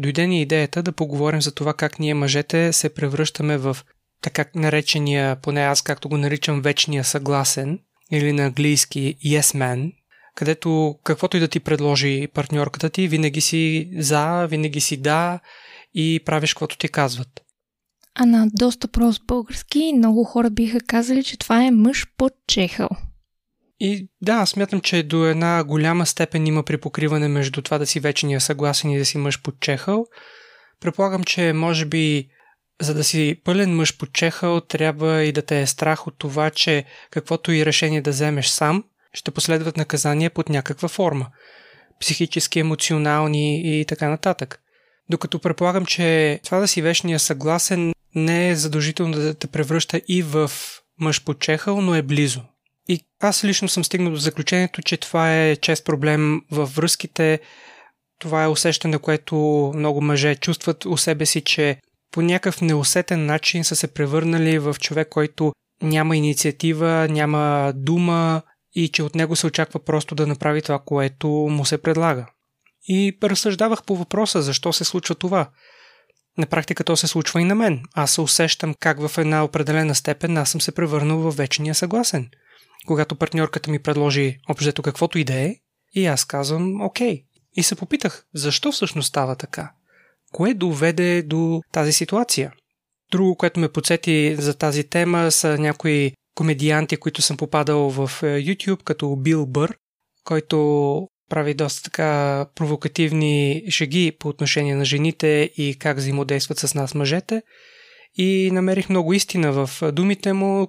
дойде ни идеята да поговорим за това как ние мъжете се превръщаме в така наречения, поне аз както го наричам, вечния съгласен или на английски yes man, където каквото и да ти предложи партньорката ти, винаги си за, винаги си да и правиш каквото ти казват. А на доста прост български много хора биха казали, че това е мъж под чехъл. И да, смятам, че до една голяма степен има припокриване между това да си вечния съгласен и да си мъж под чехъл. Предполагам, че може би за да си пълен мъж под чехъл, трябва и да те е страх от това, че каквото и решение да вземеш сам, ще последват наказания под някаква форма. Психически, емоционални и така нататък. Докато предполагам, че това да си вечния съгласен не е задължително да те превръща и в мъж под чехъл, но е близо. И аз лично съм стигнал до заключението, че това е чест проблем във връзките. Това е усещане, което много мъже чувстват у себе си, че по някакъв неусетен начин са се превърнали в човек, който няма инициатива, няма дума и че от него се очаква просто да направи това, което му се предлага. И разсъждавах по въпроса защо се случва това. На практика то се случва и на мен. Аз се усещам как в една определена степен аз съм се превърнал в вечния съгласен. Когато партньорката ми предложи обжето каквото и да е, и аз казвам окей. И се попитах, защо всъщност става така? Кое доведе до тази ситуация? Друго, което ме подсети за тази тема са някои комедианти, които съм попадал в е, YouTube, като Бил Бър, който прави доста така провокативни шеги по отношение на жените и как взаимодействат с нас мъжете. И намерих много истина в думите му,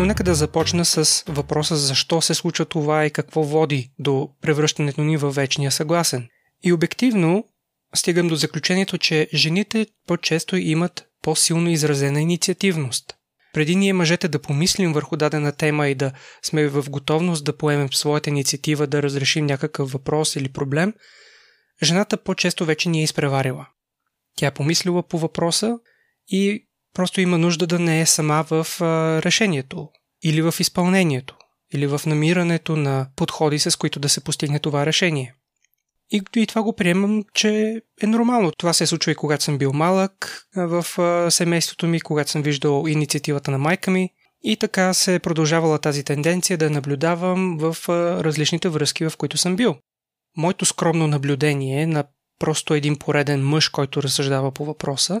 Но нека да започна с въпроса защо се случва това и какво води до превръщането ни във вечния съгласен. И обективно стигам до заключението, че жените по-често имат по-силно изразена инициативност. Преди ние мъжете да помислим върху дадена тема и да сме в готовност да поемем своята инициатива да разрешим някакъв въпрос или проблем, жената по-често вече ни е изпреварила. Тя е помислила по въпроса и просто има нужда да не е сама в решението или в изпълнението или в намирането на подходи, с които да се постигне това решение. И, и това го приемам, че е нормално. Това се е случва и когато съм бил малък в семейството ми, когато съм виждал инициативата на майка ми. И така се е продължавала тази тенденция да наблюдавам в различните връзки, в които съм бил. Моето скромно наблюдение на просто един пореден мъж, който разсъждава по въпроса,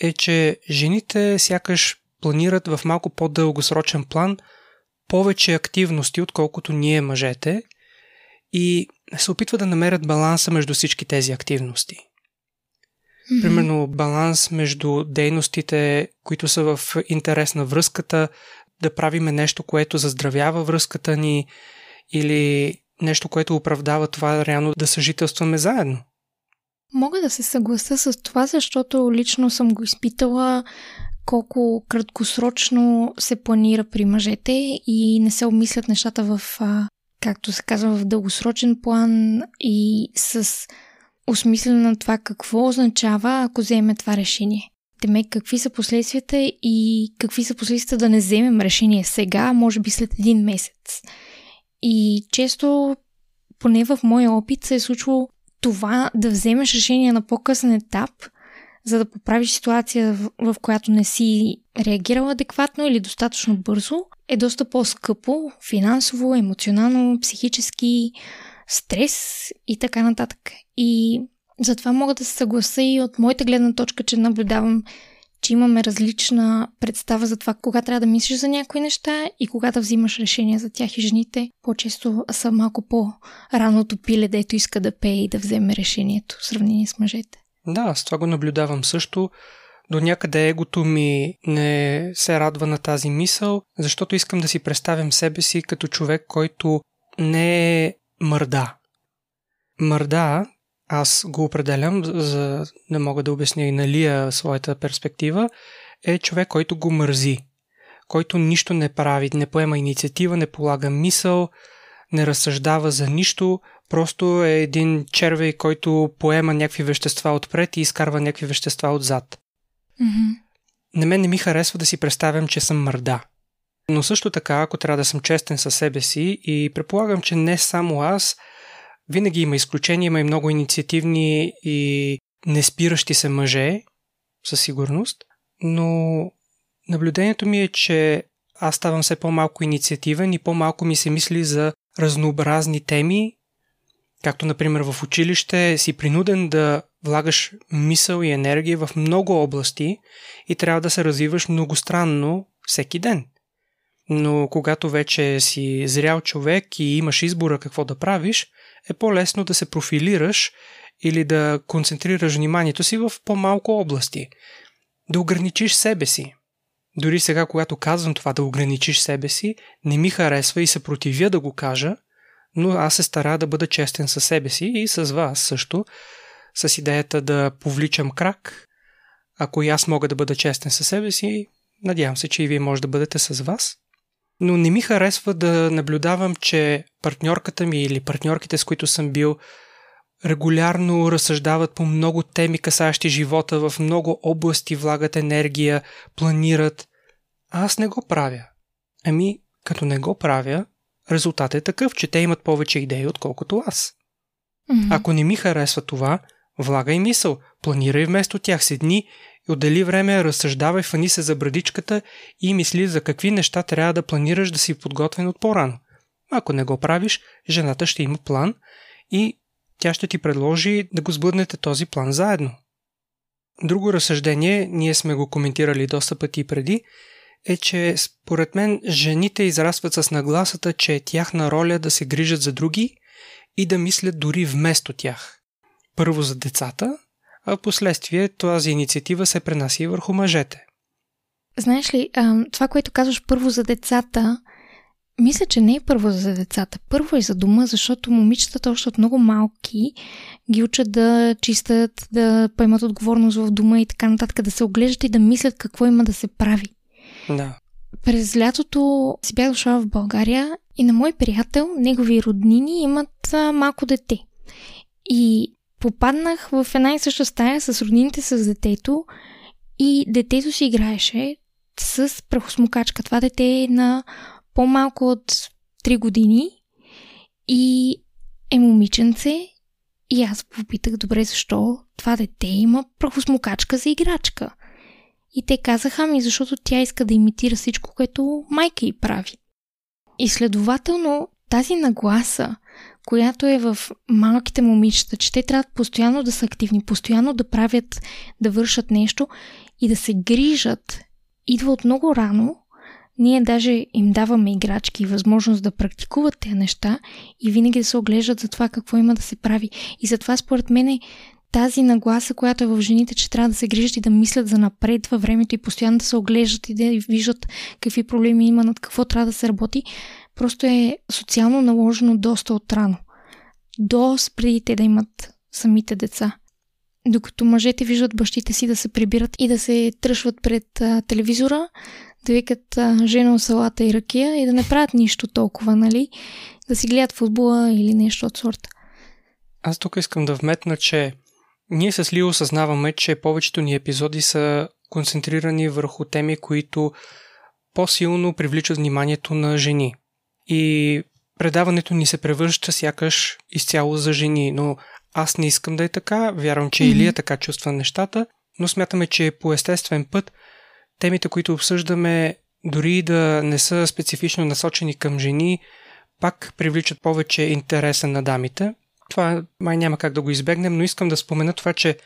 е, че жените сякаш планират в малко по-дългосрочен план повече активности, отколкото ние мъжете – и се опитва да намерят баланса между всички тези активности. Mm-hmm. Примерно баланс между дейностите, които са в интерес на връзката, да правиме нещо, което заздравява връзката ни или нещо, което оправдава това реално да съжителстваме заедно. Мога да се съгласа с това, защото лично съм го изпитала колко краткосрочно се планира при мъжете и не се обмислят нещата в както се казва, в дългосрочен план и с осмислене на това какво означава, ако вземе това решение. Теме, какви са последствията и какви са последствията да не вземем решение сега, може би след един месец. И често, поне в моя опит, се е случвало това да вземеш решение на по-късен етап, за да поправиш ситуация, в, в която не си реагирал адекватно или достатъчно бързо, е доста по-скъпо, финансово, емоционално, психически, стрес и така нататък. И затова мога да се съгласа и от моята гледна точка, че наблюдавам, че имаме различна представа за това кога трябва да мислиш за някои неща и кога да взимаш решения за тях и жените. По-често са малко по-раното пиле, дето иска да пее и да вземе решението в сравнение с мъжете. Да, с това го наблюдавам също до някъде егото ми не се радва на тази мисъл, защото искам да си представям себе си като човек, който не е мърда. Мърда аз го определям, за да мога да обясня и налия своята перспектива, е човек, който го мързи, който нищо не прави, не поема инициатива, не полага мисъл, не разсъждава за нищо, просто е един червей, който поема някакви вещества отпред и изкарва някакви вещества отзад. Mm-hmm. На мен не ми харесва да си представям, че съм мърда. Но също така, ако трябва да съм честен със себе си и предполагам, че не само аз, винаги има изключения, има и много инициативни и неспиращи се мъже, със сигурност, но наблюдението ми е, че аз ставам все по-малко инициативен и по-малко ми се мисли за разнообразни теми, както например в училище си принуден да влагаш мисъл и енергия в много области и трябва да се развиваш многостранно всеки ден. Но когато вече си зрял човек и имаш избора какво да правиш, е по-лесно да се профилираш или да концентрираш вниманието си в по-малко области. Да ограничиш себе си. Дори сега, когато казвам това да ограничиш себе си, не ми харесва и се противя да го кажа, но аз се стара да бъда честен със себе си и с вас също, с идеята да повличам крак. Ако и аз мога да бъда честен със себе си, надявам се, че и вие може да бъдете с вас. Но не ми харесва да наблюдавам, че партньорката ми или партньорките, с които съм бил, регулярно разсъждават по много теми, касащи живота, в много области влагат енергия, планират. А аз не го правя. Ами, като не го правя, резултатът е такъв, че те имат повече идеи, отколкото аз. Mm-hmm. Ако не ми харесва това, влагай мисъл, планирай вместо тях, седни отдели време, разсъждавай, фани се за брадичката и мисли за какви неща трябва да планираш да си подготвен от по-рано. Ако не го правиш, жената ще има план и тя ще ти предложи да го сбъднете този план заедно. Друго разсъждение, ние сме го коментирали доста пъти преди, е, че според мен жените израстват с нагласата, че е тяхна роля да се грижат за други и да мислят дори вместо тях. Първо за децата, а в последствие тази инициатива се пренаси върху мъжете. Знаеш ли, това, което казваш първо за децата, мисля, че не е първо за децата. Първо е за дома, защото момичетата още от много малки ги учат да чистят, да поемат отговорност в дома и така нататък, да се оглеждат и да мислят какво има да се прави. Да. През лятото си бях дошла в България и на мой приятел, негови роднини имат а, малко дете. И попаднах в една и съща стая с роднините с детето и детето си играеше с прахосмокачка. Това дете е на по-малко от 3 години и е момиченце и аз попитах, добре, защо това дете има прахосмокачка за играчка? И те казаха ми, защото тя иска да имитира всичко, което майка й прави. И следователно тази нагласа, която е в малките момичета, че те трябва постоянно да са активни, постоянно да правят, да вършат нещо и да се грижат, идва от много рано. Ние даже им даваме играчки и възможност да практикуват тези неща и винаги да се оглеждат за това какво има да се прави. И затова според мен тази нагласа, която е в жените, че трябва да се грижат и да мислят за напред във времето и постоянно да се оглеждат и да виждат какви проблеми има, над какво трябва да се работи, просто е социално наложено доста отрано. До преди те да имат самите деца. Докато мъжете виждат бащите си да се прибират и да се тръшват пред а, телевизора, да викат а, жено, салата и ракия и да не правят нищо толкова, нали? Да си гледат футбола или нещо от сорта. Аз тук искам да вметна, че ние с Лио осъзнаваме, че повечето ни епизоди са концентрирани върху теми, които по-силно привличат вниманието на жени. И предаването ни се превръща сякаш изцяло за жени, но аз не искам да е така, вярвам, че mm-hmm. Илия така чувства нещата, но смятаме, че по естествен път. Темите, които обсъждаме, дори да не са специфично насочени към жени, пак привличат повече интереса на дамите. Това май няма как да го избегнем, но искам да спомена това, че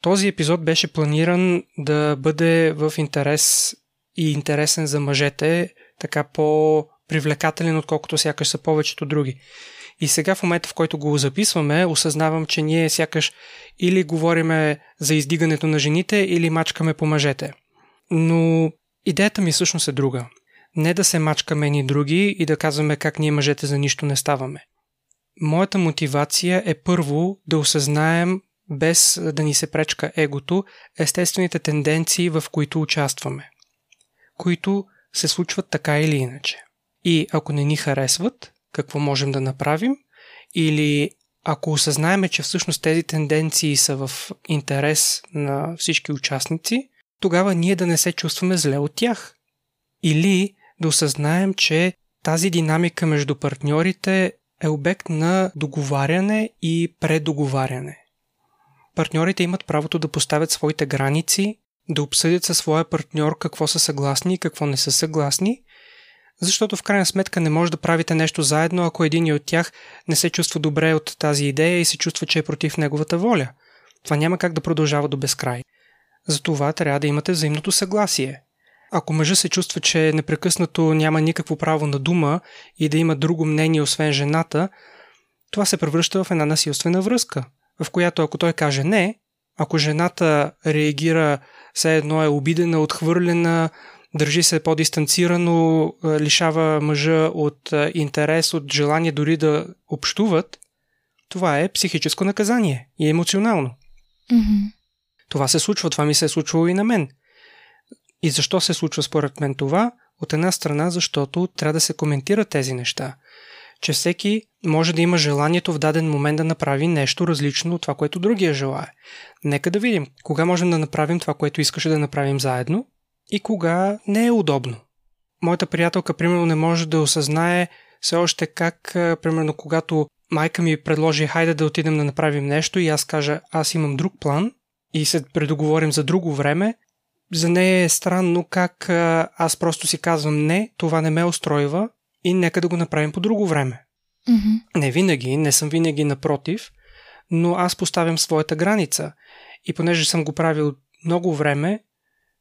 този епизод беше планиран да бъде в интерес и интересен за мъжете, така по-привлекателен, отколкото сякаш са повечето други. И сега в момента, в който го записваме, осъзнавам, че ние сякаш или говориме за издигането на жените, или мачкаме по мъжете. Но идеята ми всъщност е друга. Не да се мачкаме ни други и да казваме как ние мъжете за нищо не ставаме моята мотивация е първо да осъзнаем, без да ни се пречка егото, естествените тенденции, в които участваме, които се случват така или иначе. И ако не ни харесват, какво можем да направим? Или ако осъзнаеме, че всъщност тези тенденции са в интерес на всички участници, тогава ние да не се чувстваме зле от тях. Или да осъзнаем, че тази динамика между партньорите е обект на договаряне и предоговаряне. Партньорите имат правото да поставят своите граници, да обсъдят със своя партньор какво са съгласни и какво не са съгласни, защото в крайна сметка не може да правите нещо заедно, ако един от тях не се чувства добре от тази идея и се чувства, че е против неговата воля. Това няма как да продължава до безкрай. Затова трябва да имате взаимното съгласие. Ако мъжа се чувства, че непрекъснато няма никакво право на дума и да има друго мнение освен жената, това се превръща в една насилствена връзка, в която ако той каже не, ако жената реагира все едно е обидена, отхвърлена, държи се по-дистанцирано, лишава мъжа от интерес, от желание дори да общуват, това е психическо наказание и емоционално. Mm-hmm. Това се случва, това ми се е случвало и на мен. И защо се случва според мен това? От една страна, защото трябва да се коментират тези неща. Че всеки може да има желанието в даден момент да направи нещо различно от това, което другия желая. Нека да видим кога можем да направим това, което искаше да направим заедно и кога не е удобно. Моята приятелка, примерно, не може да осъзнае все още как, примерно, когато майка ми предложи хайде да отидем да направим нещо и аз кажа аз имам друг план и се предоговорим за друго време, за нея е странно как аз просто си казвам не, това не ме устройва и нека да го направим по друго време. Mm-hmm. Не винаги, не съм винаги напротив, но аз поставям своята граница. И понеже съм го правил много време,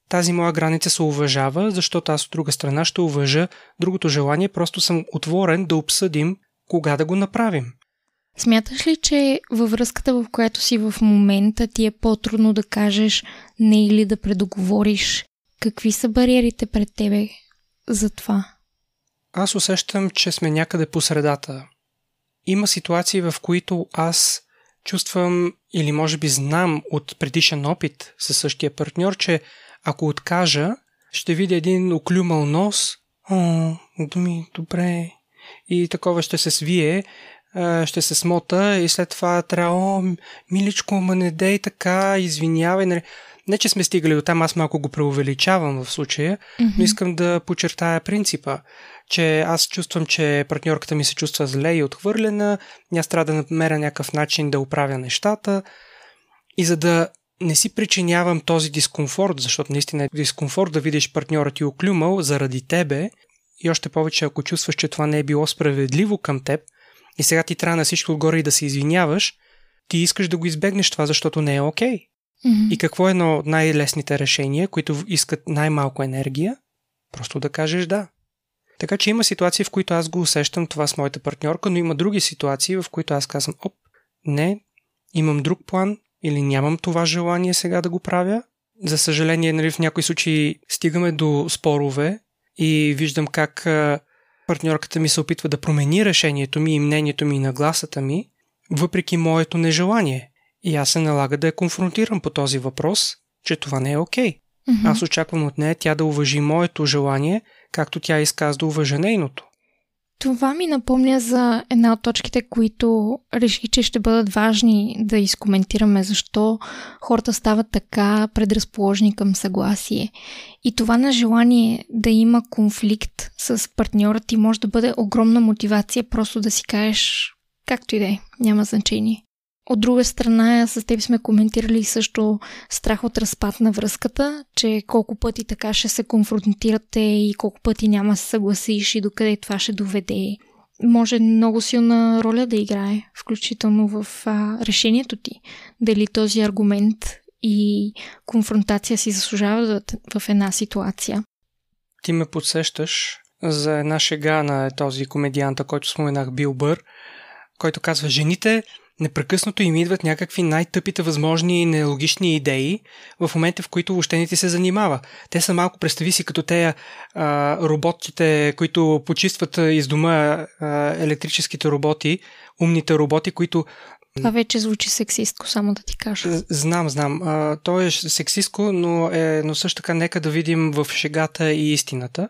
тази моя граница се уважава, защото аз от друга страна ще уважа другото желание, просто съм отворен да обсъдим кога да го направим. Смяташ ли, че във връзката, в която си в момента, ти е по-трудно да кажеш не или да предоговориш? Какви са бариерите пред тебе за това? Аз усещам, че сме някъде по средата. Има ситуации, в които аз чувствам или може би знам от предишен опит със същия партньор, че ако откажа, ще видя един оклюмал нос. О, думи, добре. И такова ще се свие, ще се смота и след това трябва, о, миличко, ма не дей така, извинявай. Нали. Не, че сме стигали до там, аз малко го преувеличавам в случая, mm-hmm. но искам да подчертая принципа, че аз чувствам, че партньорката ми се чувства зле и отхвърлена, аз трябва да намеря някакъв начин да оправя нещата и за да не си причинявам този дискомфорт, защото наистина е дискомфорт да видиш партньора ти оклюмал заради тебе и още повече ако чувстваш, че това не е било справедливо към теб и сега ти трябва на всичко отгоре и да се извиняваш, ти искаш да го избегнеш това, защото не е окей. Okay. Mm-hmm. И какво е едно от най-лесните решения, които искат най-малко енергия? Просто да кажеш да. Така че има ситуации, в които аз го усещам това с моята партньорка, но има други ситуации, в които аз казвам, оп, не, имам друг план, или нямам това желание сега да го правя. За съжаление, нали, в някои случаи стигаме до спорове и виждам как партньорката ми се опитва да промени решението ми и мнението ми и нагласата ми, въпреки моето нежелание. И аз се налага да я конфронтирам по този въпрос, че това не е окей. Okay. Mm-hmm. Аз очаквам от нея тя да уважи моето желание, както тя изказа да уважа нейното. Това ми напомня за една от точките, които реших, че ще бъдат важни да изкоментираме защо хората стават така предразположени към съгласие. И това на желание да има конфликт с партньора ти може да бъде огромна мотивация просто да си кажеш както и да е, няма значение. От друга страна, с теб сме коментирали също страх от разпад на връзката, че колко пъти така ще се конфронтирате и колко пъти няма се съгласиш и докъде това ще доведе. Може много силна роля да играе, включително в а, решението ти. Дали този аргумент и конфронтация си заслужават в една ситуация. Ти ме подсещаш за една шега на този комедианта, който споменах Бил Бър, който казва, жените непрекъснато им идват някакви най-тъпите възможни и нелогични идеи в момента, в които въобще не ти се занимава. Те са малко, представи си, като те а, роботите, които почистват из дома а, електрическите роботи, умните роботи, които това вече звучи сексистко, само да ти кажа. Знам, знам. А, то е сексистко, но, е, но също така нека да видим в шегата и истината.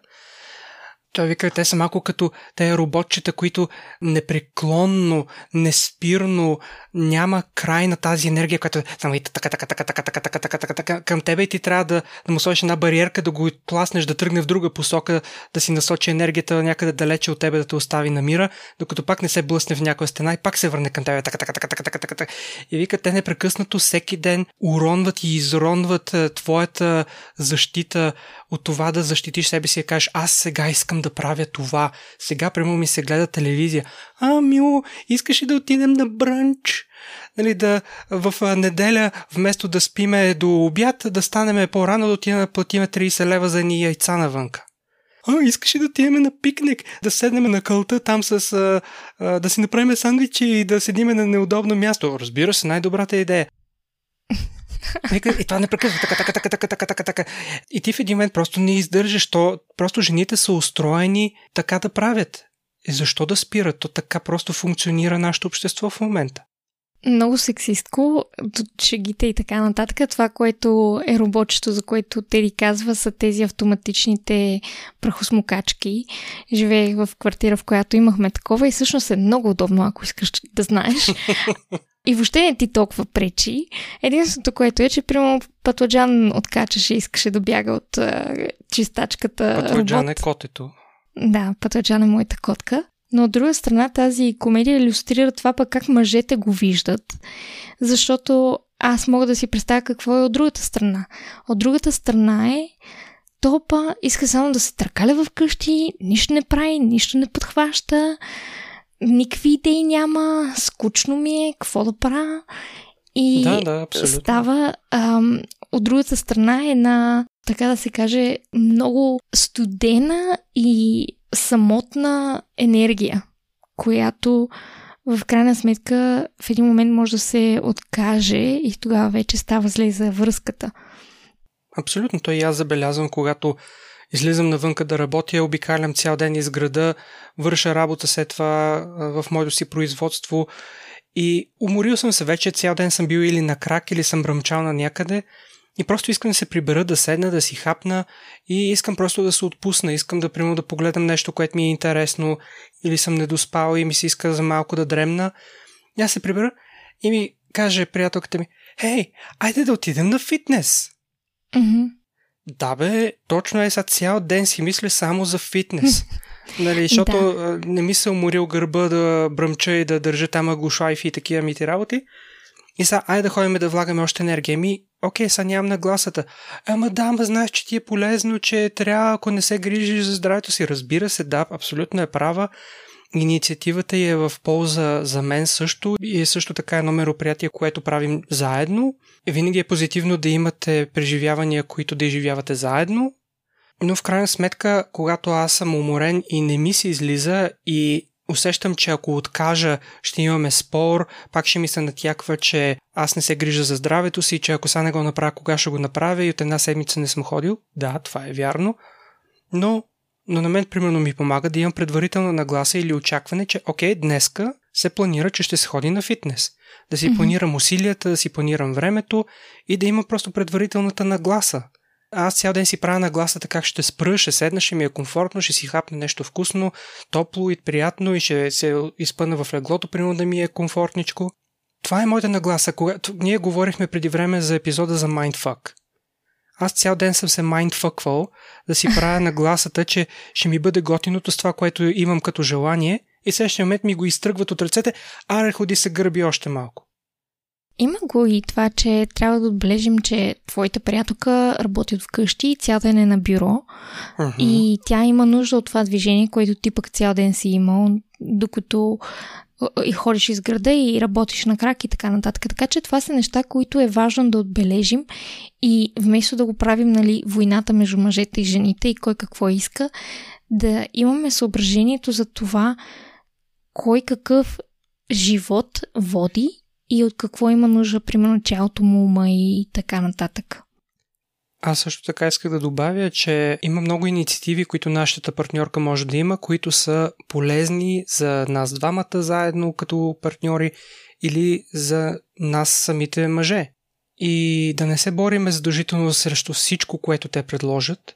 Той вика, те са малко като те роботчета, които непреклонно, неспирно, няма край на тази енергия, която е само така, така, така, така, така, така, така, така, така, към тебе и ти трябва да, да му сложиш една бариерка, да го тласнеш, да тръгне в друга посока, да си насочи енергията някъде далече от тебе, да те остави на мира, докато пак не се блъсне в някоя стена и пак се върне към тебе. Така, така, така, така, така, така. И вика, те непрекъснато всеки ден уронват и изронват твоята защита от това да защитиш себе си и кажеш, аз сега искам да правя това. Сега, прямо ми се гледа телевизия. А, мило, искаш ли да отидем на бранч? Нали, да в неделя, вместо да спиме до обяд, да станеме по-рано, да отидем да платиме 30 лева за ни яйца навънка. А, искаш ли да отидем на пикник, да седнем на кълта там с... А, а, да си направим сандвичи и да седиме на неудобно място? Разбира се, най-добрата идея. И това непрекъснато така, така, така, така, така, така, така. И ти в един момент просто не издържаш. То, просто жените са устроени така да правят. И защо да спират? То така просто функционира нашето общество в момента. Много сексистко, шегите и така нататък. Това, което е робочето, за което Тери казва, са тези автоматичните прахосмокачки. Живеех в квартира, в която имахме такова и всъщност е много удобно, ако искаш да знаеш. И въобще не ти толкова пречи. Единственото, което е, че примерно Патладжан откачаше и искаше да бяга от а, чистачката. Патладжан е котето. Да, Патладжан е моята котка. Но от друга страна тази комедия иллюстрира това пък как мъжете го виждат. Защото аз мога да си представя какво е от другата страна. От другата страна е топа иска само да се търкаля вкъщи, нищо не прави, нищо не подхваща, никакви идеи няма, скучно ми е, какво да правя. И да, да, абсолютно. става ам, от другата страна е една, така да се каже, много студена и самотна енергия, която в крайна сметка в един момент може да се откаже и тогава вече става зле за връзката. Абсолютно. Той аз забелязвам, когато Излизам навънка да работя, обикалям цял ден из града, върша работа след това в моето си производство и уморил съм се вече, цял ден съм бил или на крак, или съм бръмчал на някъде и просто искам да се прибера, да седна, да си хапна и искам просто да се отпусна, искам да примерно да погледам нещо, което ми е интересно или съм недоспал и ми се иска за малко да дремна. И аз се прибера и ми каже приятелката ми, хей, айде да отидем на фитнес. Mm-hmm. Да бе, точно е, сега цял ден си мисля само за фитнес. Нали, защото да. не ми се уморил гърба да бръмча и да държа там аглушайфи и такива мити работи. И сега, айде да ходим да влагаме още енергия. Ми, окей, сега нямам нагласата. Ама да, ама знаеш, че ти е полезно, че трябва, ако не се грижиш за здравето си. Разбира се, да, абсолютно е права. Инициативата е в полза за мен също и е също така едно мероприятие, което правим заедно. Винаги е позитивно да имате преживявания, които да изживявате заедно, но в крайна сметка, когато аз съм уморен и не ми се излиза и усещам, че ако откажа, ще имаме спор, пак ще ми се натяква, че аз не се грижа за здравето си, че ако сега не го направя, кога ще го направя и от една седмица не съм ходил. Да, това е вярно. Но но на мен, примерно, ми помага да имам предварителна нагласа или очакване, че окей, днеска се планира, че ще се ходи на фитнес. Да си mm-hmm. планирам усилията, да си планирам времето и да има просто предварителната нагласа. Аз цял ден си правя нагласата как ще спра, ще седна, ще ми е комфортно, ще си хапна нещо вкусно, топло и приятно и ще се изпъна в леглото, примерно да ми е комфортничко. Това е моята нагласа. Когато ние говорихме преди време за епизода за Mindfuck аз цял ден съм се майндфъквал да си правя нагласата, че ще ми бъде готиното с това, което имам като желание и следващия момент ми го изтръгват от ръцете, аре ходи се гърби още малко. Има го и това, че трябва да отбележим, че твоята приятелка работи от вкъщи и цял ден е на бюро uh-huh. и тя има нужда от това движение, което ти пък цял ден си имал, докато и ходиш из града и работиш на крак и така нататък. Така че това са неща, които е важно да отбележим и вместо да го правим нали, войната между мъжете и жените и кой какво иска, да имаме съображението за това кой какъв живот води и от какво има нужда, примерно, цялото му ума и така нататък. Аз също така исках да добавя, че има много инициативи, които нашата партньорка може да има, които са полезни за нас двамата заедно като партньори или за нас самите мъже. И да не се бориме задължително срещу всичко, което те предложат.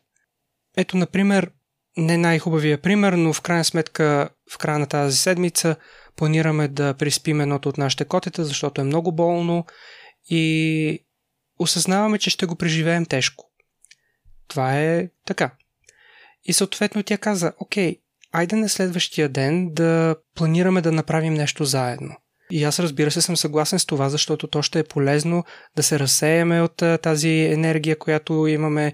Ето, например, не най-хубавия пример, но в крайна сметка в края на тази седмица планираме да приспим едното от нашите котета, защото е много болно и осъзнаваме, че ще го преживеем тежко. Това е така. И съответно тя каза, окей, айде на следващия ден да планираме да направим нещо заедно. И аз разбира се съм съгласен с това, защото то ще е полезно да се разсеяме от тази енергия, която имаме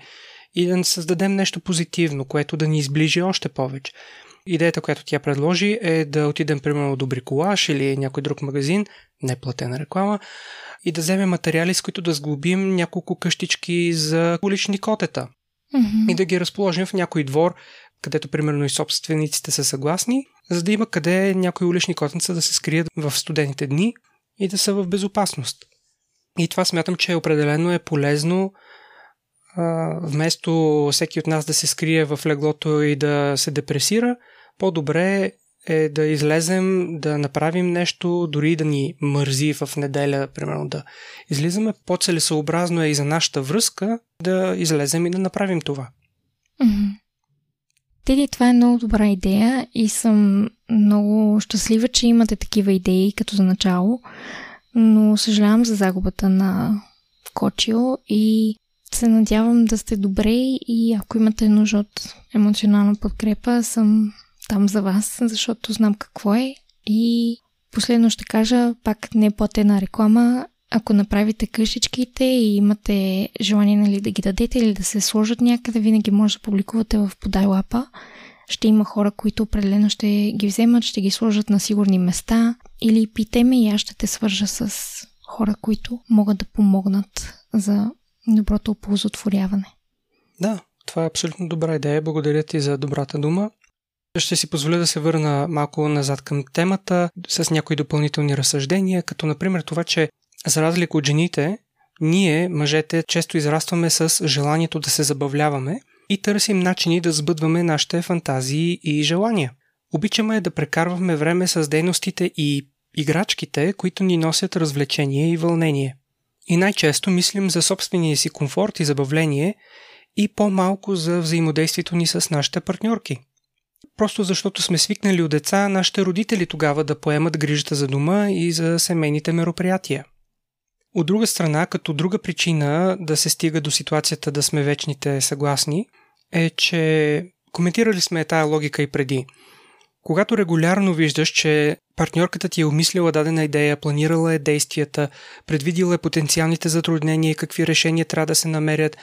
и да създадем нещо позитивно, което да ни изближи още повече. Идеята, която тя предложи е да отидем примерно до Бриколаш или някой друг магазин, не платена реклама, и да вземем материали, с които да сглобим няколко къщички за улични котета. Mm-hmm. И да ги разположим в някой двор, където примерно и собствениците са съгласни, за да има къде някои улични котенца да се скрият в студените дни и да са в безопасност. И това смятам, че определено е полезно а, вместо всеки от нас да се скрие в леглото и да се депресира, по-добре е да излезем, да направим нещо, дори да ни мързи в неделя, примерно да излизаме. По-целесообразно е и за нашата връзка да излезем и да направим това. Теди, това е много добра идея и съм много щастлива, че имате такива идеи като за начало, но съжалявам за загубата на Кочио и се надявам да сте добре и ако имате нужда от емоционална подкрепа, съм там за вас, защото знам какво е. И последно ще кажа, пак не е платена реклама, ако направите къщичките и имате желание нали, да ги дадете или да се сложат някъде, винаги може да публикувате в подай лапа. Ще има хора, които определено ще ги вземат, ще ги сложат на сигурни места или пите ме и аз ще те свържа с хора, които могат да помогнат за доброто оползотворяване. Да, това е абсолютно добра идея. Благодаря ти за добрата дума. Ще си позволя да се върна малко назад към темата с някои допълнителни разсъждения, като например това, че за разлика от жените, ние, мъжете, често израстваме с желанието да се забавляваме и търсим начини да сбъдваме нашите фантазии и желания. Обичаме да прекарваме време с дейностите и играчките, които ни носят развлечение и вълнение. И най-често мислим за собствения си комфорт и забавление и по-малко за взаимодействието ни с нашите партньорки – просто защото сме свикнали от деца нашите родители тогава да поемат грижата за дома и за семейните мероприятия. От друга страна, като друга причина да се стига до ситуацията да сме вечните съгласни, е, че коментирали сме тая логика и преди. Когато регулярно виждаш, че партньорката ти е умислила дадена идея, планирала е действията, предвидила е потенциалните затруднения и какви решения трябва да се намерят,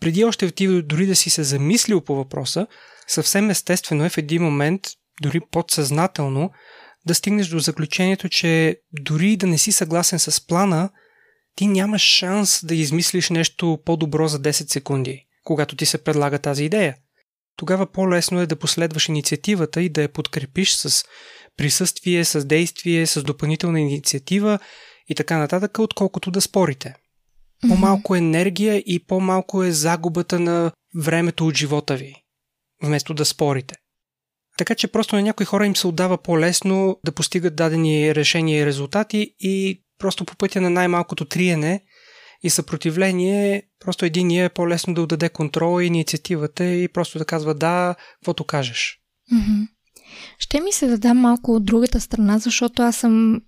преди още ти дори да си се замислил по въпроса, съвсем естествено е в един момент, дори подсъзнателно, да стигнеш до заключението, че дори да не си съгласен с плана, ти нямаш шанс да измислиш нещо по-добро за 10 секунди, когато ти се предлага тази идея. Тогава по-лесно е да последваш инициативата и да я подкрепиш с присъствие, с действие, с допълнителна инициатива и така нататък, отколкото да спорите. По-малко енергия и по-малко е загубата на времето от живота ви вместо да спорите. Така че просто на някои хора им се отдава по-лесно да постигат дадени решения и резултати и просто по пътя на най-малкото триене и съпротивление, просто един е по-лесно да отдаде контрола и инициативата и просто да казва да, каквото кажеш. Mm-hmm. Ще ми се да дам малко от другата страна, защото аз съм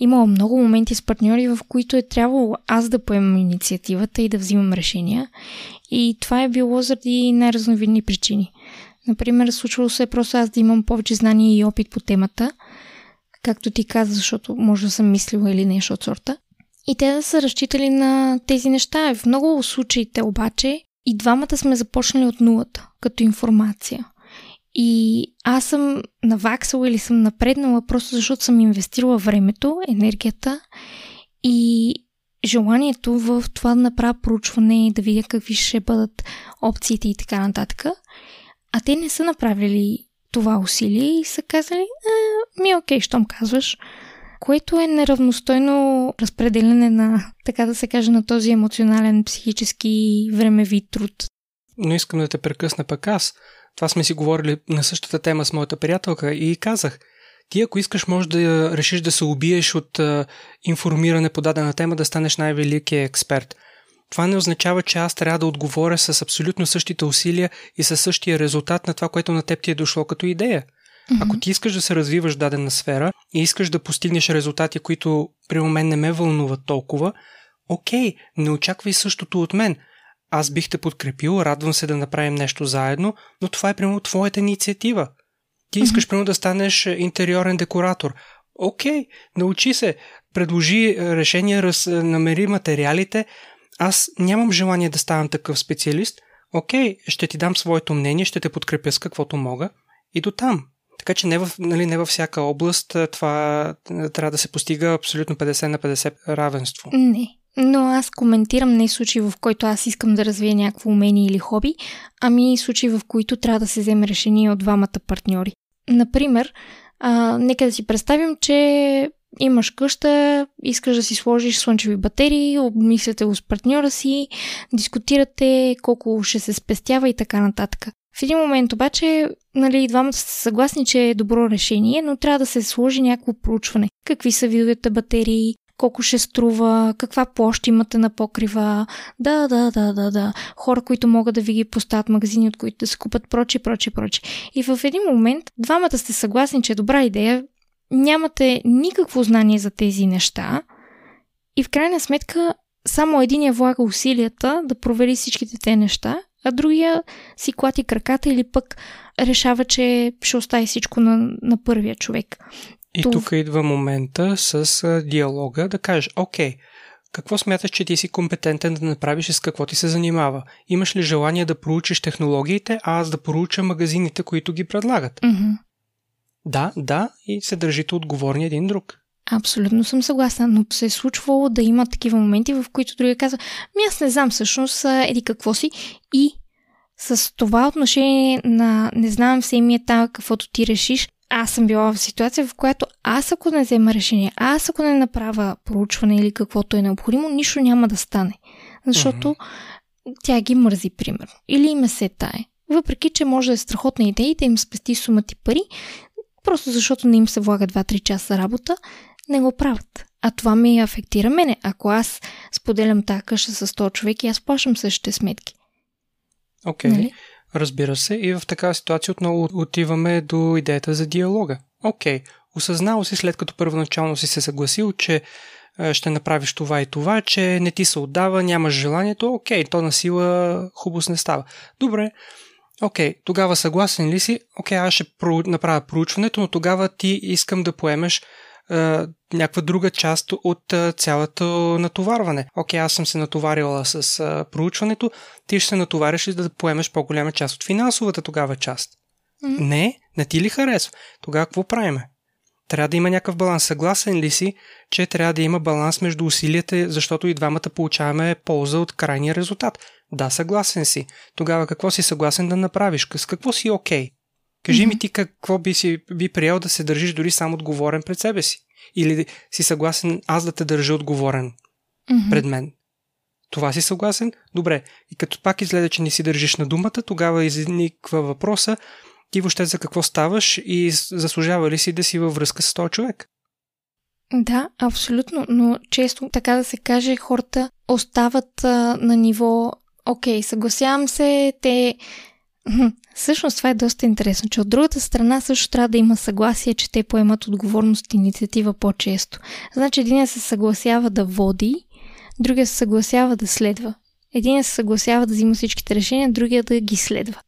имала много моменти с партньори, в които е трябвало аз да поемам инициативата и да взимам решения. И това е било заради най-разновидни причини. Например, случвало се просто аз да имам повече знания и опит по темата, както ти каза, защото може да съм мислила или нещо от сорта. И те да са разчитали на тези неща. В много случаите обаче и двамата сме започнали от нулата, като информация. И аз съм наваксала или съм напреднала просто защото съм инвестирала времето, енергията и желанието в това да направя проучване да видя какви ще бъдат опциите и така нататък. А те не са направили това усилие и са казали, а, ми окей, щом казваш, което е неравностойно разпределяне на, така да се каже, на този емоционален, психически, времеви труд. Но искам да те прекъсна пък аз. Това сме си говорили на същата тема с моята приятелка и казах, ти ако искаш може да решиш да се убиеш от а, информиране по дадена тема, да станеш най-великият експерт. Това не означава, че аз трябва да отговоря с абсолютно същите усилия и със същия резултат на това, което на теб ти е дошло като идея. Mm-hmm. Ако ти искаш да се развиваш в дадена сфера и искаш да постигнеш резултати, които при мен не ме вълнуват толкова, окей, не очаквай същото от мен. Аз бих те подкрепил, радвам се да направим нещо заедно, но това е прямо твоята инициатива. Ти искаш mm-hmm. прямо да станеш интериорен декоратор. Окей, научи се, предложи решение, раз, намери материалите. Аз нямам желание да ставам такъв специалист. Окей, ще ти дам своето мнение, ще те подкрепя с каквото мога и до там. Така че не, в, нали, не във всяка област това трябва да се постига абсолютно 50 на 50 равенство. Не. Но аз коментирам не случаи, в който аз искам да развия някакво умение или хоби, ами случаи, в които трябва да се вземе решение от двамата партньори. Например, а, нека да си представим, че имаш къща, искаш да си сложиш слънчеви батерии, обмисляте го с партньора си, дискутирате колко ще се спестява и така нататък. В един момент обаче, нали, двамата са съгласни, че е добро решение, но трябва да се сложи някакво проучване. Какви са видовете батерии, колко ще струва, каква площ имате на покрива, да, да, да, да, да, хора, които могат да ви ги поставят магазини, от които да се купат, проче, проче, проче. И в един момент двамата сте съгласни, че е добра идея, нямате никакво знание за тези неща и в крайна сметка само единия влага усилията да провери всичките те неща а другия си клати краката или пък решава, че ще остави всичко на, на първия човек. И тук идва момента с а, диалога да кажеш, окей, какво смяташ, че ти си компетентен да направиш и с какво ти се занимава? Имаш ли желание да проучиш технологиите, а аз да проуча магазините, които ги предлагат? Mm-hmm. Да, да, и се държите отговорни един друг. Абсолютно съм съгласна, но се е случвало да има такива моменти, в които другия казва, ми аз не знам всъщност, еди какво си и с това отношение на не знам все ми е там каквото ти решиш, аз съм била в ситуация, в която аз ако не взема решение, аз ако не направя проучване или каквото е необходимо, нищо няма да стане. Защото mm-hmm. тя ги мързи, примерно. Или име се тае. Въпреки, че може да е страхотна идея да им спести сумата ти пари, просто защото не им се влага 2-3 часа работа, не го правят. А това ми афектира мене. Ако аз споделям тази къща с 100 човек и аз плащам същите сметки. Окей, okay. нали? Разбира се. И в такава ситуация отново отиваме до идеята за диалога. Окей, okay. осъзнал си след като първоначално си се съгласил, че ще направиш това и това, че не ти се отдава, нямаш желанието, окей, то на сила хубост не става. Добре, окей, тогава съгласен ли си? Окей, аз ще направя проучването, но тогава ти искам да поемеш някаква друга част от цялото натоварване. Окей, аз съм се натоварила с а, проучването, ти ще се натовариш и да поемеш по-голяма част от финансовата тогава част. Mm-hmm. Не, не ти ли харесва? Тогава какво правиме? Трябва да има някакъв баланс. Съгласен ли си, че трябва да има баланс между усилията, защото и двамата получаваме полза от крайния резултат? Да, съгласен си. Тогава какво си съгласен да направиш? С какво си окей? Okay? Кажи mm-hmm. ми ти какво би си би приел да се държиш дори само отговорен пред себе си. Или си съгласен аз да те държа отговорен mm-hmm. пред мен. Това си съгласен? Добре. И като пак изгледа, че не си държиш на думата, тогава изниква въпроса ти въобще за какво ставаш и заслужава ли си да си във връзка с този човек? Да, абсолютно, но често, така да се каже, хората остават а, на ниво окей, съгласявам се, те Всъщност това е доста интересно, че от другата страна също трябва да има съгласие, че те поемат отговорност и инициатива по-често. Значи един се съгласява да води, другия се съгласява да следва. Един се съгласява да взима всичките решения, другия да ги следва.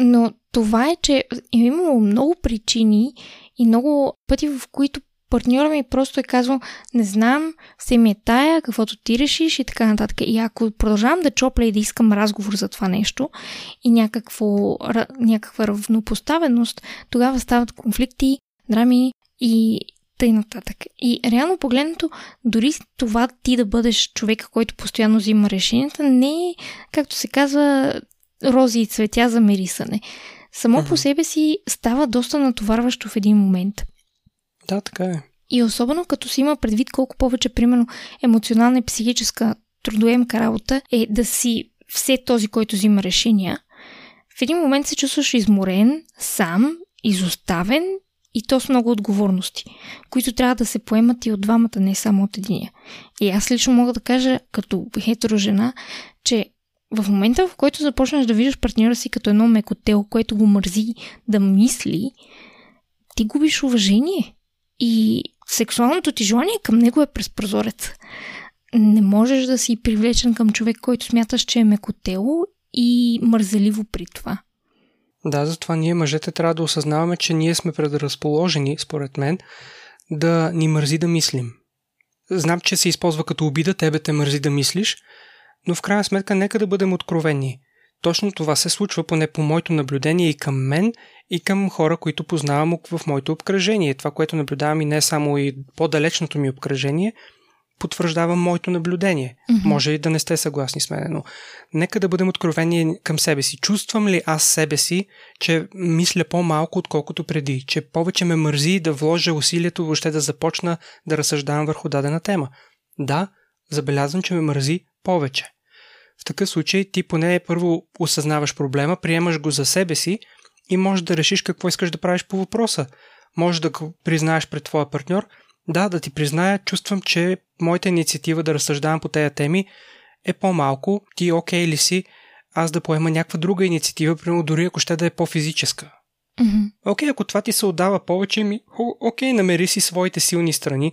Но това е, че е имало много причини и много пъти, в които партньора ми просто е казвал, не знам, се ми е тая, каквото ти решиш и така нататък. И ако продължавам да чопля и да искам разговор за това нещо и някакво, някаква равнопоставеност, тогава стават конфликти, драми и тъй нататък. И реално погледнато, дори това ти да бъдеш човека, който постоянно взима решенията, не е, както се казва, рози и цветя за мерисане. Само по себе си става доста натоварващо в един момент. Да, така е. И особено като си има предвид колко повече, примерно, емоционална и психическа трудоемка работа е да си все този, който взима решения, в един момент се чувстваш изморен, сам, изоставен и то с много отговорности, които трябва да се поемат и от двамата, не само от единия. И аз лично мога да кажа, като хетеро жена, че в момента, в който започнеш да виждаш партньора си като едно меко тело, което го мързи да мисли, ти губиш уважение. И сексуалното ти желание към него е през прозорец. Не можеш да си привлечен към човек, който смяташ, че е меко тело и мързеливо при това. Да, затова ние мъжете трябва да осъзнаваме, че ние сме предразположени, според мен, да ни мързи да мислим. Знам, че се използва като обида, тебе те мързи да мислиш, но в крайна сметка нека да бъдем откровени. Точно това се случва поне по моето наблюдение и към мен, и към хора, които познавам в моето обкръжение. Това, което наблюдавам и не само и по-далечното ми обкръжение, потвърждава моето наблюдение. Mm-hmm. Може и да не сте съгласни с мен, но нека да бъдем откровени към себе си. Чувствам ли аз себе си, че мисля по-малко, отколкото преди? Че повече ме мързи да вложа усилието въобще да започна да разсъждавам върху дадена тема? Да, забелязвам, че ме мързи повече. В такъв случай ти поне първо осъзнаваш проблема, приемаш го за себе си и можеш да решиш какво искаш да правиш по въпроса. Може да го признаеш пред твоя партньор. Да, да ти призная, чувствам, че моята инициатива да разсъждавам по тези теми е по-малко. Ти окей okay ли си аз да поема някаква друга инициатива, примерно дори ако ще да е по-физическа. Mm-hmm. Окей, okay, ако това ти се отдава повече, ми, окей, okay, намери си своите силни страни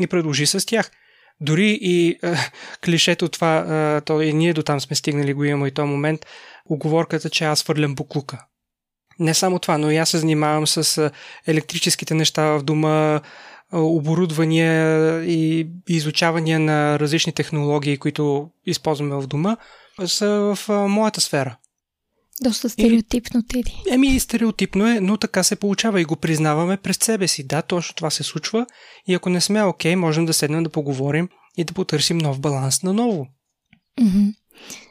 и предложи с тях. Дори и е, клишето това, е, то и ние до там сме стигнали, го имаме и този момент, оговорката, че аз фърлям буклука. Не само това, но и аз се занимавам с електрическите неща в дома, оборудвания и изучавания на различни технологии, които използваме в дома, са в моята сфера. Доста стереотипно, Теди. Еми, стереотипно е, но така се получава и го признаваме през себе си. Да, точно това се случва и ако не сме окей, okay, можем да седнем да поговорим и да потърсим нов баланс на ново. Mm-hmm.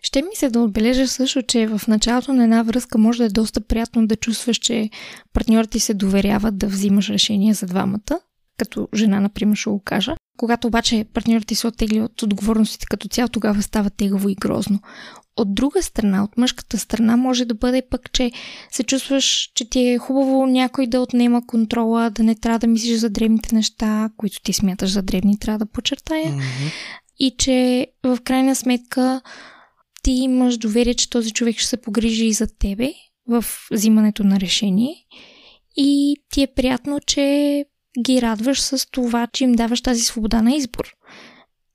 Ще ми се да отбележа също, че в началото на една връзка може да е доста приятно да чувстваш, че партньорът ти се доверява да взимаш решение за двамата, като жена, например, ще го кажа. Когато обаче партньорът ти се оттегли от отговорностите като цяло, тогава става тегаво и грозно. От друга страна, от мъжката страна, може да бъде пък, че се чувстваш, че ти е хубаво някой да отнема контрола, да не трябва да мислиш за древните неща, които ти смяташ за древни, трябва да подчертая. Mm-hmm. И че в крайна сметка ти имаш доверие, че този човек ще се погрижи и за тебе в взимането на решение. И ти е приятно, че ги радваш с това, че им даваш тази свобода на избор.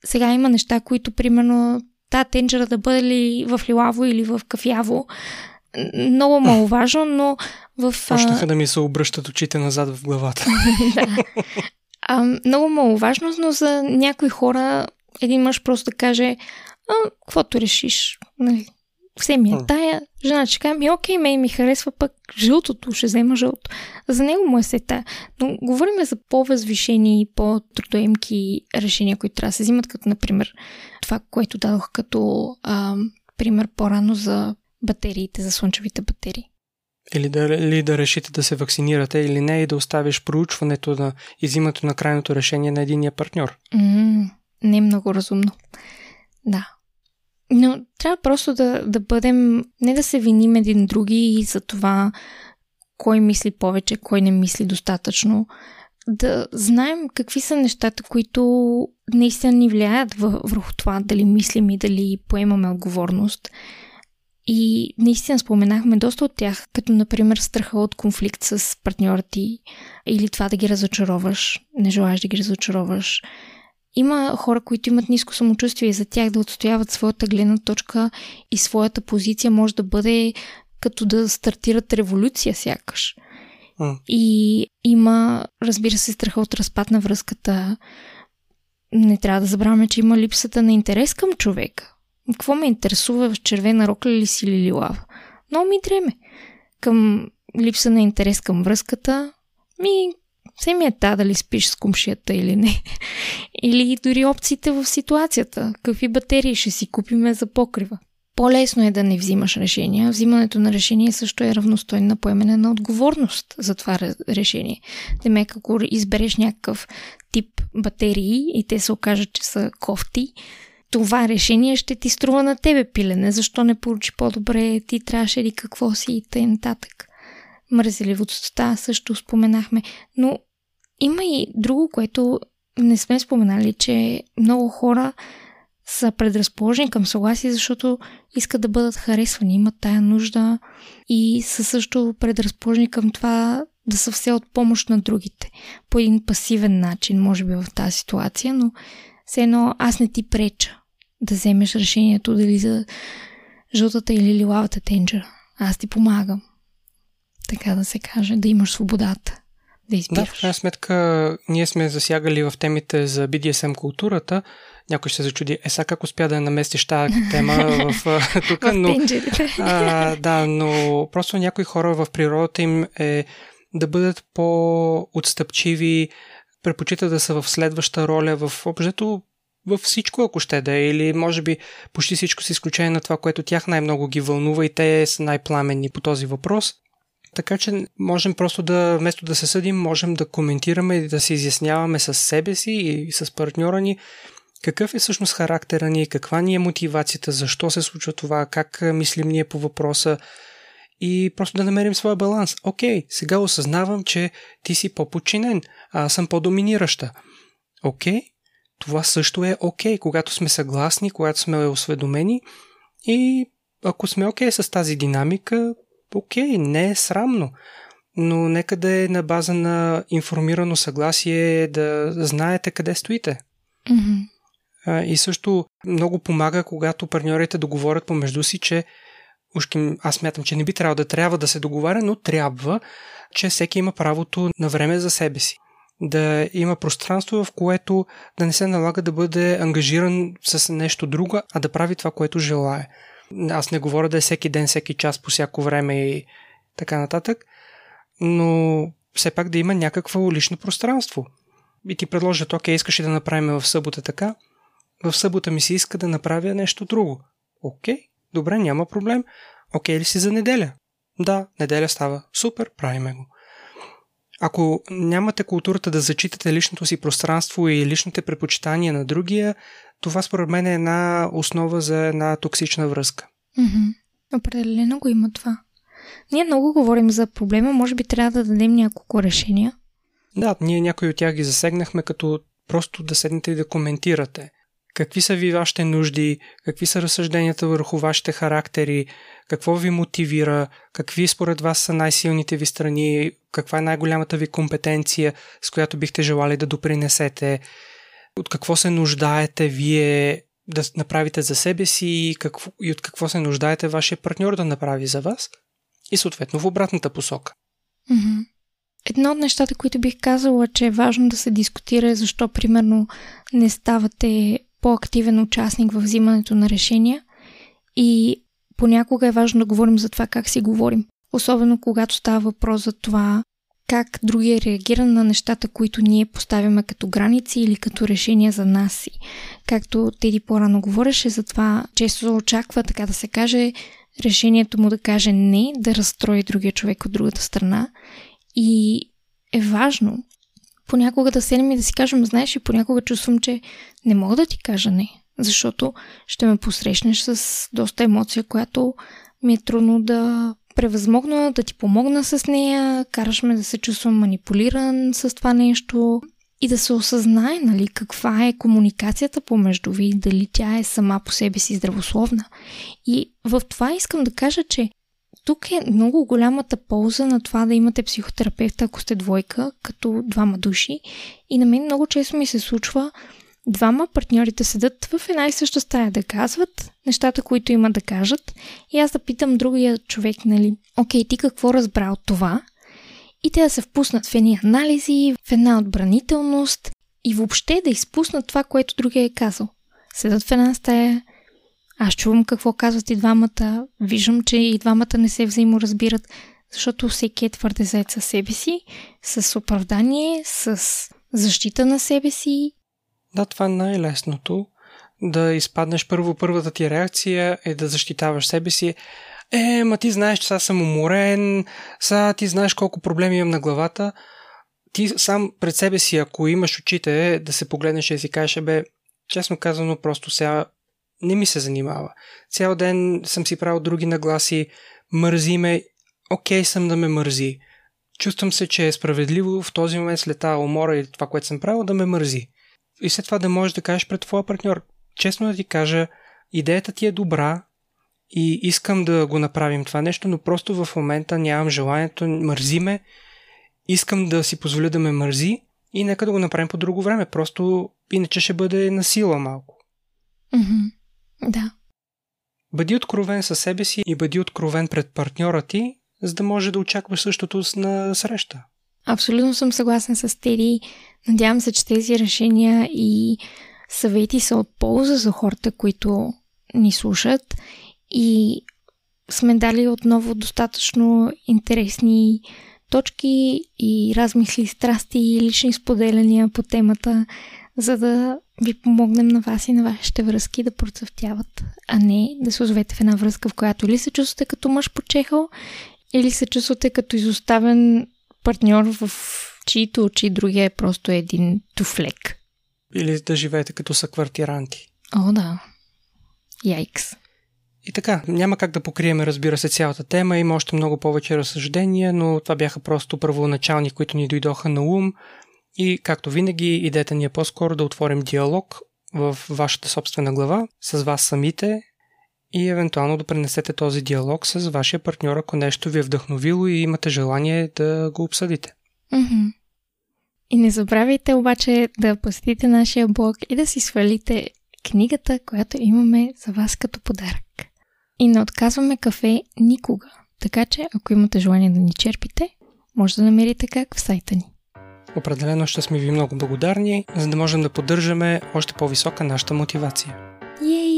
Сега има неща, които, примерно, та тенджера да бъде ли в лилаво или в кафяво, много маловажно, но в... Почнаха да ми се обръщат очите назад в главата. да. А, много маловажно, но за някои хора един мъж просто да каже а, каквото решиш. Нали? Все ми е тая. Жена ще каже, ми окей, ме ми харесва пък жълтото, ще взема жълто. За него му е се тая. Но говорим за по-възвишени и по-трудоемки решения, които трябва да се взимат, като например това, което дадох като а, пример по-рано за батериите, за слънчевите батерии. Или да, или да решите да се вакцинирате или не и да оставиш проучването на изимането на крайното решение на единия партньор. Mm, не е много разумно. Да. Но трябва просто да, да бъдем, не да се виним един други и за това кой мисли повече, кой не мисли достатъчно. Да знаем какви са нещата, които наистина ни влияят върху това дали мислим и дали поемаме отговорност. И наистина споменахме доста от тях, като например страха от конфликт с партньора ти или това да ги разочароваш, не желаеш да ги разочароваш има хора, които имат ниско самочувствие и за тях да отстояват своята гледна точка и своята позиция може да бъде като да стартират революция сякаш. Mm. И има, разбира се, страха от разпад на връзката. Не трябва да забравяме, че има липсата на интерес към човека. Какво ме интересува в червена рокля ли си или лилава? Но ми дреме. Към липса на интерес към връзката, ми все ми е та дали спиш с кумшията или не. или дори опциите в ситуацията. Какви батерии ще си купиме за покрива. по-лесно е да не взимаш решения. Взимането на решение също е равностойно на поемене на отговорност за това решение. Демек, ако избереш някакъв тип батерии и те се окажат, че са кофти, това решение ще ти струва на тебе пилене. Защо не получи по-добре, ти трябваше ли какво си и т.н. Мързеливостта също споменахме, но има и друго, което не сме споменали, че много хора са предразположени към съгласие, защото искат да бъдат харесвани, имат тая нужда и са също предразположени към това да са все от помощ на другите. По един пасивен начин, може би в тази ситуация, но все едно аз не ти преча да вземеш решението дали за жълтата или лилавата тенджера. Аз ти помагам. Така да се каже, да имаш свободата да избираш. Да, в крайна сметка ние сме засягали в темите за BDSM културата. Някой ще се зачуди, е сега как успя да я наместиш тази тема в тук, но... а, да, но просто някои хора в природата им е да бъдат по-отстъпчиви, предпочитат да са в следваща роля, в обжето във всичко, ако ще да е, или може би почти всичко с изключение на това, което тях най-много ги вълнува и те са най-пламенни по този въпрос. Така че можем просто да, вместо да се съдим, можем да коментираме и да се изясняваме с себе си и с партньора ни какъв е всъщност характера ни, каква ни е мотивацията, защо се случва това, как мислим ние по въпроса и просто да намерим своя баланс. Окей, сега осъзнавам, че ти си по-подчинен, а аз съм по-доминираща. Окей, това също е окей, когато сме съгласни, когато сме осведомени и ако сме окей с тази динамика, окей, не е срамно, но нека да е на база на информирано съгласие, да знаете къде стоите. Mm-hmm. И също много помага, когато партньорите договорят помежду си, че ушки, аз смятам, че не би трябвало да трябва да се договаря, но трябва, че всеки има правото на време за себе си. Да има пространство, в което да не се налага да бъде ангажиран с нещо друго, а да прави това, което желая. Аз не говоря да е всеки ден, всеки час, по всяко време и така нататък, но все пак да има някакво лично пространство. И ти предложат, окей, искаш да направим в събота така? В събота ми се иска да направя нещо друго. Окей, добре, няма проблем. Окей ли си за неделя? Да, неделя става. Супер, правиме го. Ако нямате културата да зачитате личното си пространство и личните предпочитания на другия, това според мен е една основа за една токсична връзка. Mm-hmm. Определено го има това. Ние много говорим за проблема, може би трябва да дадем няколко решения. Да, ние някои от тях ги засегнахме, като просто да седнете и да коментирате. Какви са ви вашите нужди, какви са разсъжденията върху вашите характери, какво ви мотивира, какви според вас са най-силните ви страни, каква е най-голямата ви компетенция, с която бихте желали да допринесете, от какво се нуждаете вие да направите за себе си и, какво, и от какво се нуждаете вашия партньор да направи за вас и съответно в обратната посока. Mm-hmm. Едно от нещата, които бих казала, че е важно да се дискутира е защо, примерно, не ставате по-активен участник в взимането на решения и понякога е важно да говорим за това как си говорим. Особено когато става въпрос за това как другия реагира на нещата, които ние поставяме като граници или като решения за нас си. Както Теди по-рано говореше за това, често се очаква, така да се каже, решението му да каже не, да разстрои другия човек от другата страна. И е важно понякога да седнем и да си кажем, знаеш, и понякога чувствам, че не мога да ти кажа не, защото ще ме посрещнеш с доста емоция, която ми е трудно да превъзмогна, да ти помогна с нея, караш ме да се чувствам манипулиран с това нещо и да се осъзнае, нали, каква е комуникацията помежду ви, дали тя е сама по себе си здравословна. И в това искам да кажа, че тук е много голямата полза на това да имате психотерапевта, ако сте двойка, като двама души. И на мен много често ми се случва двама партньорите седат в една и съща стая да казват нещата, които имат да кажат. И аз да питам другия човек, нали, окей, ти какво разбра от това? И те да се впуснат в едни анализи, в една отбранителност и въобще да изпуснат това, което другия е казал. Седат в една стая, аз чувам какво казват и двамата, виждам, че и двамата не се взаиморазбират, защото всеки е твърде заед със себе си, с оправдание, с защита на себе си. Да, това е най-лесното. да изпаднеш първо, първата ти реакция е да защитаваш себе си. Е, ма ти знаеш, че сега съм уморен, сега ти знаеш колко проблеми имам на главата. Ти сам пред себе си, ако имаш очите, да се погледнеш и си кажеш, бе, честно казано, просто сега не ми се занимава. Цял ден съм си правил други нагласи, мързи ме, окей съм да ме мързи. Чувствам се, че е справедливо в този момент след тази умора или това, което съм правил, да ме мързи. И след това да можеш да кажеш пред твоя партньор, честно да ти кажа, идеята ти е добра и искам да го направим това нещо, но просто в момента нямам желанието, мързи ме, искам да си позволя да ме мързи и нека да го направим по друго време. Просто иначе ще бъде насила малко. Mm-hmm. Да. Бъди откровен със себе си и бъди откровен пред партньора ти, за да може да очакваш същото на среща. Абсолютно съм съгласен с Теди. Надявам се, че тези решения и съвети са от полза за хората, които ни слушат и сме дали отново достатъчно интересни точки и размисли, страсти и лични споделяния по темата, за да ви помогнем на вас и на вашите връзки да процъфтяват, а не да се озовете в една връзка, в която или се чувствате като мъж почехал, или се чувствате като изоставен партньор, в чието очи другия е просто един туфлек. Или да живеете като са квартиранти. О, да. Яйкс. И така, няма как да покриеме, разбира се, цялата тема. Има още много повече разсъждения, но това бяха просто първоначални, които ни дойдоха на ум. И, както винаги, идеята ни е по-скоро да отворим диалог в вашата собствена глава, с вас самите и евентуално да пренесете този диалог с вашия партньор, ако нещо ви е вдъхновило и имате желание да го обсъдите. Mm-hmm. И не забравяйте обаче да посетите нашия блог и да си свалите книгата, която имаме за вас като подарък. И не отказваме кафе никога. Така че, ако имате желание да ни черпите, може да намерите как в сайта ни. Определено ще сме ви много благодарни, за да можем да поддържаме още по-висока нашата мотивация. Ей!